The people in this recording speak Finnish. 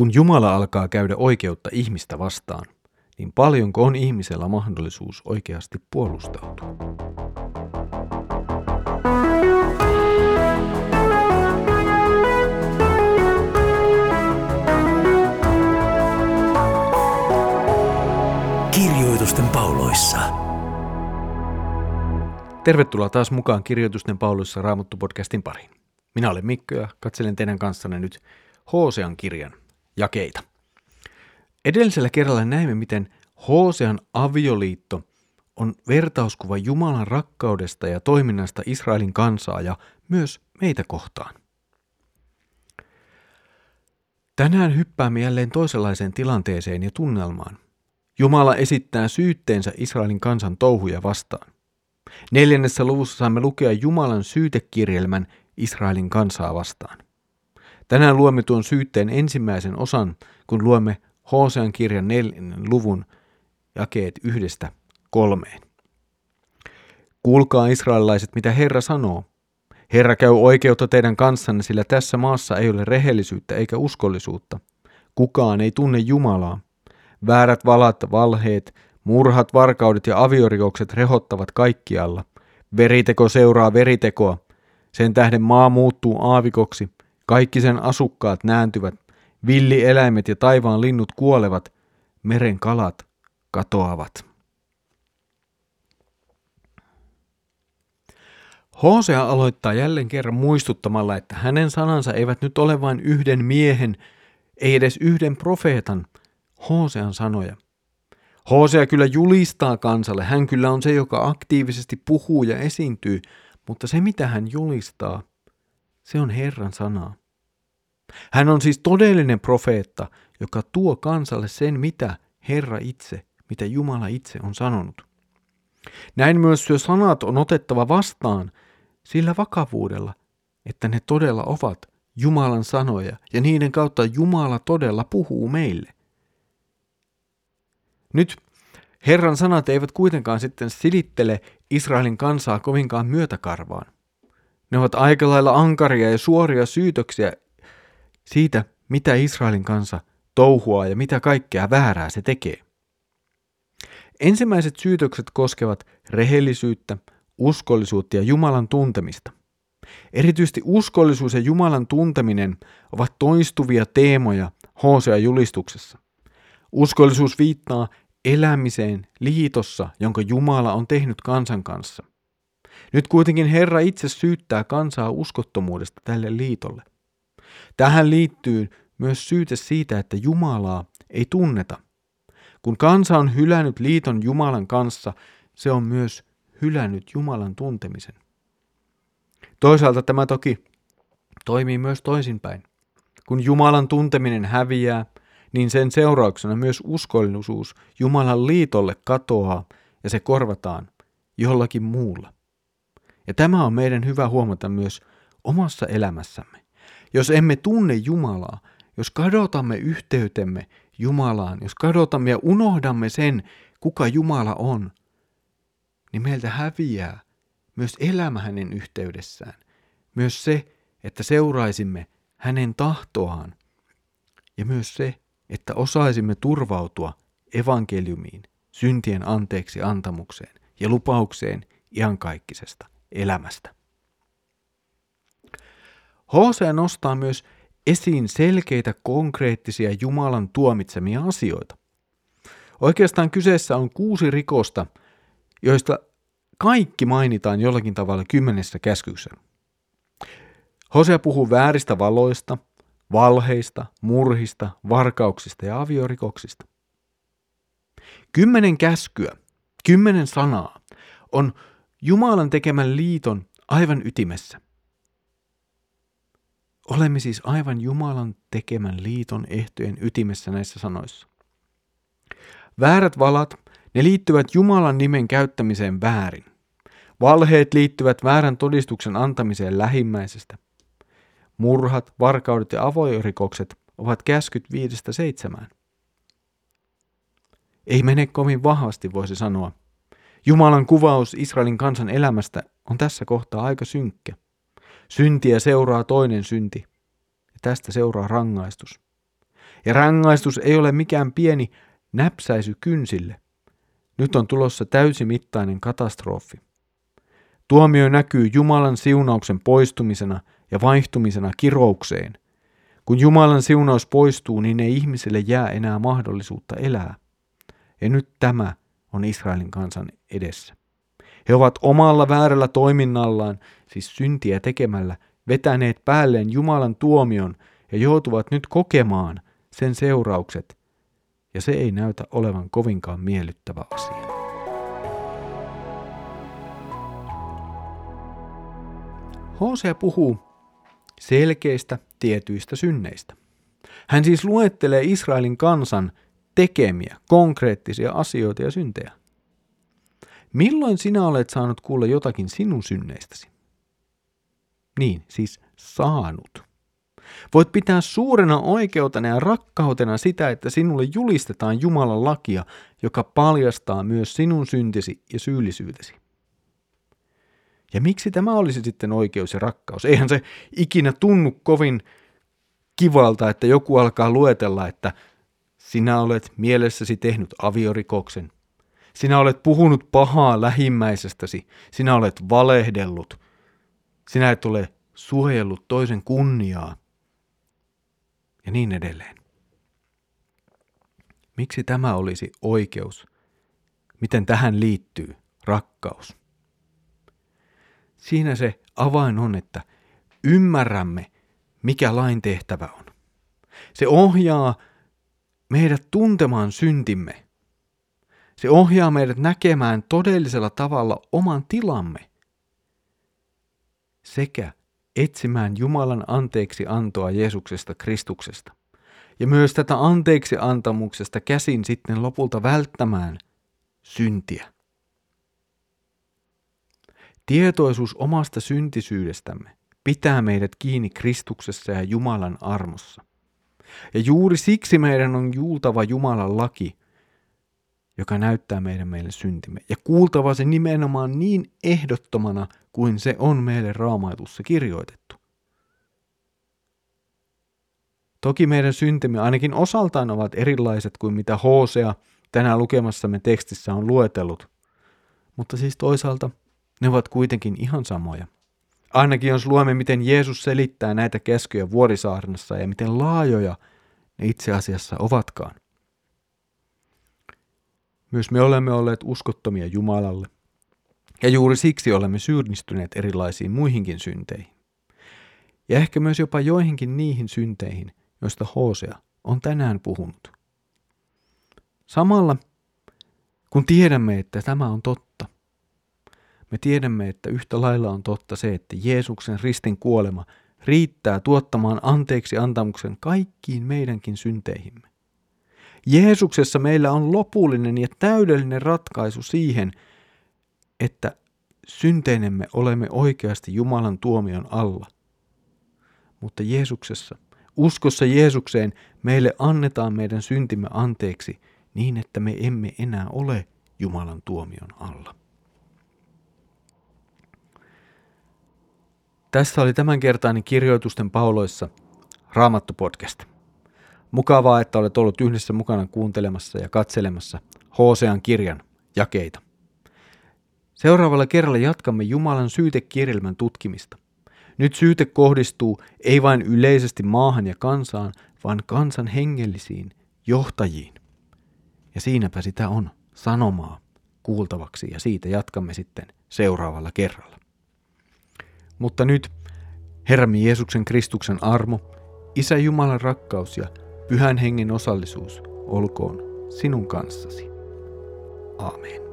Kun Jumala alkaa käydä oikeutta ihmistä vastaan, niin paljonko on ihmisellä mahdollisuus oikeasti puolustautua? Kirjoitusten pauloissa. Tervetuloa taas mukaan Kirjoitusten pauloissa Raamattu-podcastin pariin. Minä olen Mikko ja katselen teidän kanssanne nyt Hosean kirjan jakeita. Edellisellä kerralla näimme, miten Hosean avioliitto on vertauskuva Jumalan rakkaudesta ja toiminnasta Israelin kansaa ja myös meitä kohtaan. Tänään hyppäämme jälleen toisenlaiseen tilanteeseen ja tunnelmaan. Jumala esittää syytteensä Israelin kansan touhuja vastaan. Neljännessä luvussa saamme lukea Jumalan syytekirjelmän Israelin kansaa vastaan. Tänään luemme tuon syytteen ensimmäisen osan, kun luemme Hosean kirjan neljännen luvun jakeet yhdestä kolmeen. Kuulkaa israelilaiset, mitä Herra sanoo. Herra käy oikeutta teidän kanssanne, sillä tässä maassa ei ole rehellisyyttä eikä uskollisuutta. Kukaan ei tunne Jumalaa. Väärät valat, valheet, murhat, varkaudet ja aviorikokset rehottavat kaikkialla. Veriteko seuraa veritekoa. Sen tähden maa muuttuu aavikoksi, kaikki sen asukkaat nääntyvät, villieläimet ja taivaan linnut kuolevat, meren kalat katoavat. Hosea aloittaa jälleen kerran muistuttamalla, että hänen sanansa eivät nyt ole vain yhden miehen, ei edes yhden profeetan, Hosean sanoja. Hosea kyllä julistaa kansalle, hän kyllä on se, joka aktiivisesti puhuu ja esiintyy, mutta se mitä hän julistaa, se on Herran sanaa. Hän on siis todellinen profeetta, joka tuo kansalle sen, mitä Herra itse, mitä Jumala itse on sanonut. Näin myös syö sanat on otettava vastaan sillä vakavuudella, että ne todella ovat Jumalan sanoja ja niiden kautta Jumala todella puhuu meille. Nyt Herran sanat eivät kuitenkaan sitten silittele Israelin kansaa kovinkaan myötäkarvaan. Ne ovat aika lailla ankaria ja suoria syytöksiä siitä, mitä Israelin kansa touhuaa ja mitä kaikkea väärää se tekee. Ensimmäiset syytökset koskevat rehellisyyttä, uskollisuutta ja Jumalan tuntemista. Erityisesti uskollisuus ja Jumalan tunteminen ovat toistuvia teemoja Hosea julistuksessa. Uskollisuus viittaa elämiseen liitossa, jonka Jumala on tehnyt kansan kanssa. Nyt kuitenkin Herra itse syyttää kansaa uskottomuudesta tälle liitolle. Tähän liittyy myös syyte siitä, että Jumalaa ei tunneta. Kun kansa on hylännyt liiton Jumalan kanssa, se on myös hylännyt Jumalan tuntemisen. Toisaalta tämä toki toimii myös toisinpäin. Kun Jumalan tunteminen häviää, niin sen seurauksena myös uskollisuus Jumalan liitolle katoaa ja se korvataan jollakin muulla. Ja tämä on meidän hyvä huomata myös omassa elämässämme. Jos emme tunne Jumalaa, jos kadotamme yhteytemme Jumalaan, jos kadotamme ja unohdamme sen, kuka Jumala on, niin meiltä häviää myös elämä hänen yhteydessään. Myös se, että seuraisimme hänen tahtoaan. Ja myös se, että osaisimme turvautua evankeliumiin, syntien anteeksi antamukseen ja lupaukseen iankaikkisesta elämästä. Hosea nostaa myös esiin selkeitä konkreettisia Jumalan tuomitsemia asioita. Oikeastaan kyseessä on kuusi rikosta, joista kaikki mainitaan jollakin tavalla kymmenessä käskyssä. Hosea puhuu vääristä valoista, valheista, murhista, varkauksista ja aviorikoksista. Kymmenen käskyä, kymmenen sanaa on Jumalan tekemän liiton aivan ytimessä – Olemme siis aivan Jumalan tekemän liiton ehtojen ytimessä näissä sanoissa. Väärät valat, ne liittyvät Jumalan nimen käyttämiseen väärin. Valheet liittyvät väärän todistuksen antamiseen lähimmäisestä. Murhat, varkaudet ja avoirikokset ovat käskyt viidestä seitsemään. Ei mene kovin vahvasti, voisi sanoa. Jumalan kuvaus Israelin kansan elämästä on tässä kohtaa aika synkkä. Syntiä seuraa toinen synti, ja tästä seuraa rangaistus. Ja rangaistus ei ole mikään pieni näpsäisy kynsille. Nyt on tulossa täysimittainen katastrofi. Tuomio näkyy Jumalan siunauksen poistumisena ja vaihtumisena kiroukseen. Kun Jumalan siunaus poistuu, niin ei ihmiselle jää enää mahdollisuutta elää. Ja nyt tämä on Israelin kansan edessä. He ovat omalla väärällä toiminnallaan, siis syntiä tekemällä, vetäneet päälleen Jumalan tuomion ja joutuvat nyt kokemaan sen seuraukset, ja se ei näytä olevan kovinkaan miellyttävä asia. Hosea puhuu selkeistä tietyistä synneistä. Hän siis luettelee Israelin kansan tekemiä konkreettisia asioita ja syntejä. Milloin sinä olet saanut kuulla jotakin sinun synneistäsi? Niin, siis saanut. Voit pitää suurena oikeutena ja rakkautena sitä, että sinulle julistetaan Jumalan lakia, joka paljastaa myös sinun syntisi ja syyllisyytesi. Ja miksi tämä olisi sitten oikeus ja rakkaus? Eihän se ikinä tunnu kovin kivalta, että joku alkaa luetella, että sinä olet mielessäsi tehnyt aviorikoksen. Sinä olet puhunut pahaa lähimmäisestäsi. Sinä olet valehdellut. Sinä et ole suojellut toisen kunniaa. Ja niin edelleen. Miksi tämä olisi oikeus? Miten tähän liittyy rakkaus? Siinä se avain on, että ymmärrämme, mikä lain tehtävä on. Se ohjaa meidät tuntemaan syntimme. Se ohjaa meidät näkemään todellisella tavalla oman tilamme sekä etsimään Jumalan anteeksi antoa Jeesuksesta Kristuksesta. Ja myös tätä anteeksi antamuksesta käsin sitten lopulta välttämään syntiä. Tietoisuus omasta syntisyydestämme pitää meidät kiinni Kristuksessa ja Jumalan armossa. Ja juuri siksi meidän on juultava Jumalan laki, joka näyttää meidän meille syntimme. Ja kuultava se nimenomaan niin ehdottomana kuin se on meille raamaitussa kirjoitettu. Toki meidän syntimme ainakin osaltaan ovat erilaiset kuin mitä Hosea tänään lukemassamme tekstissä on luetellut, mutta siis toisaalta ne ovat kuitenkin ihan samoja. Ainakin jos luemme, miten Jeesus selittää näitä käskyjä vuorisaarnassa ja miten laajoja ne itse asiassa ovatkaan. Myös me olemme olleet uskottomia Jumalalle, ja juuri siksi olemme syyllistyneet erilaisiin muihinkin synteihin. Ja ehkä myös jopa joihinkin niihin synteihin, joista Hosea on tänään puhunut. Samalla, kun tiedämme, että tämä on totta, me tiedämme, että yhtä lailla on totta se, että Jeesuksen ristin kuolema riittää tuottamaan anteeksi antamuksen kaikkiin meidänkin synteihimme. Jeesuksessa meillä on lopullinen ja täydellinen ratkaisu siihen, että synteinemme olemme oikeasti Jumalan tuomion alla. Mutta Jeesuksessa, uskossa Jeesukseen, meille annetaan meidän syntimme anteeksi niin, että me emme enää ole Jumalan tuomion alla. Tässä oli tämänkertainen kirjoitusten pauloissa Raamattu podcast. Mukavaa, että olet ollut yhdessä mukana kuuntelemassa ja katselemassa Hosean kirjan jakeita. Seuraavalla kerralla jatkamme Jumalan syytekirjelmän tutkimista. Nyt syyte kohdistuu ei vain yleisesti maahan ja kansaan, vaan kansan hengellisiin johtajiin. Ja siinäpä sitä on sanomaa kuultavaksi ja siitä jatkamme sitten seuraavalla kerralla. Mutta nyt Herramme Jeesuksen Kristuksen armo, Isä Jumalan rakkaus ja Pyhän Hengen osallisuus olkoon sinun kanssasi. Amen.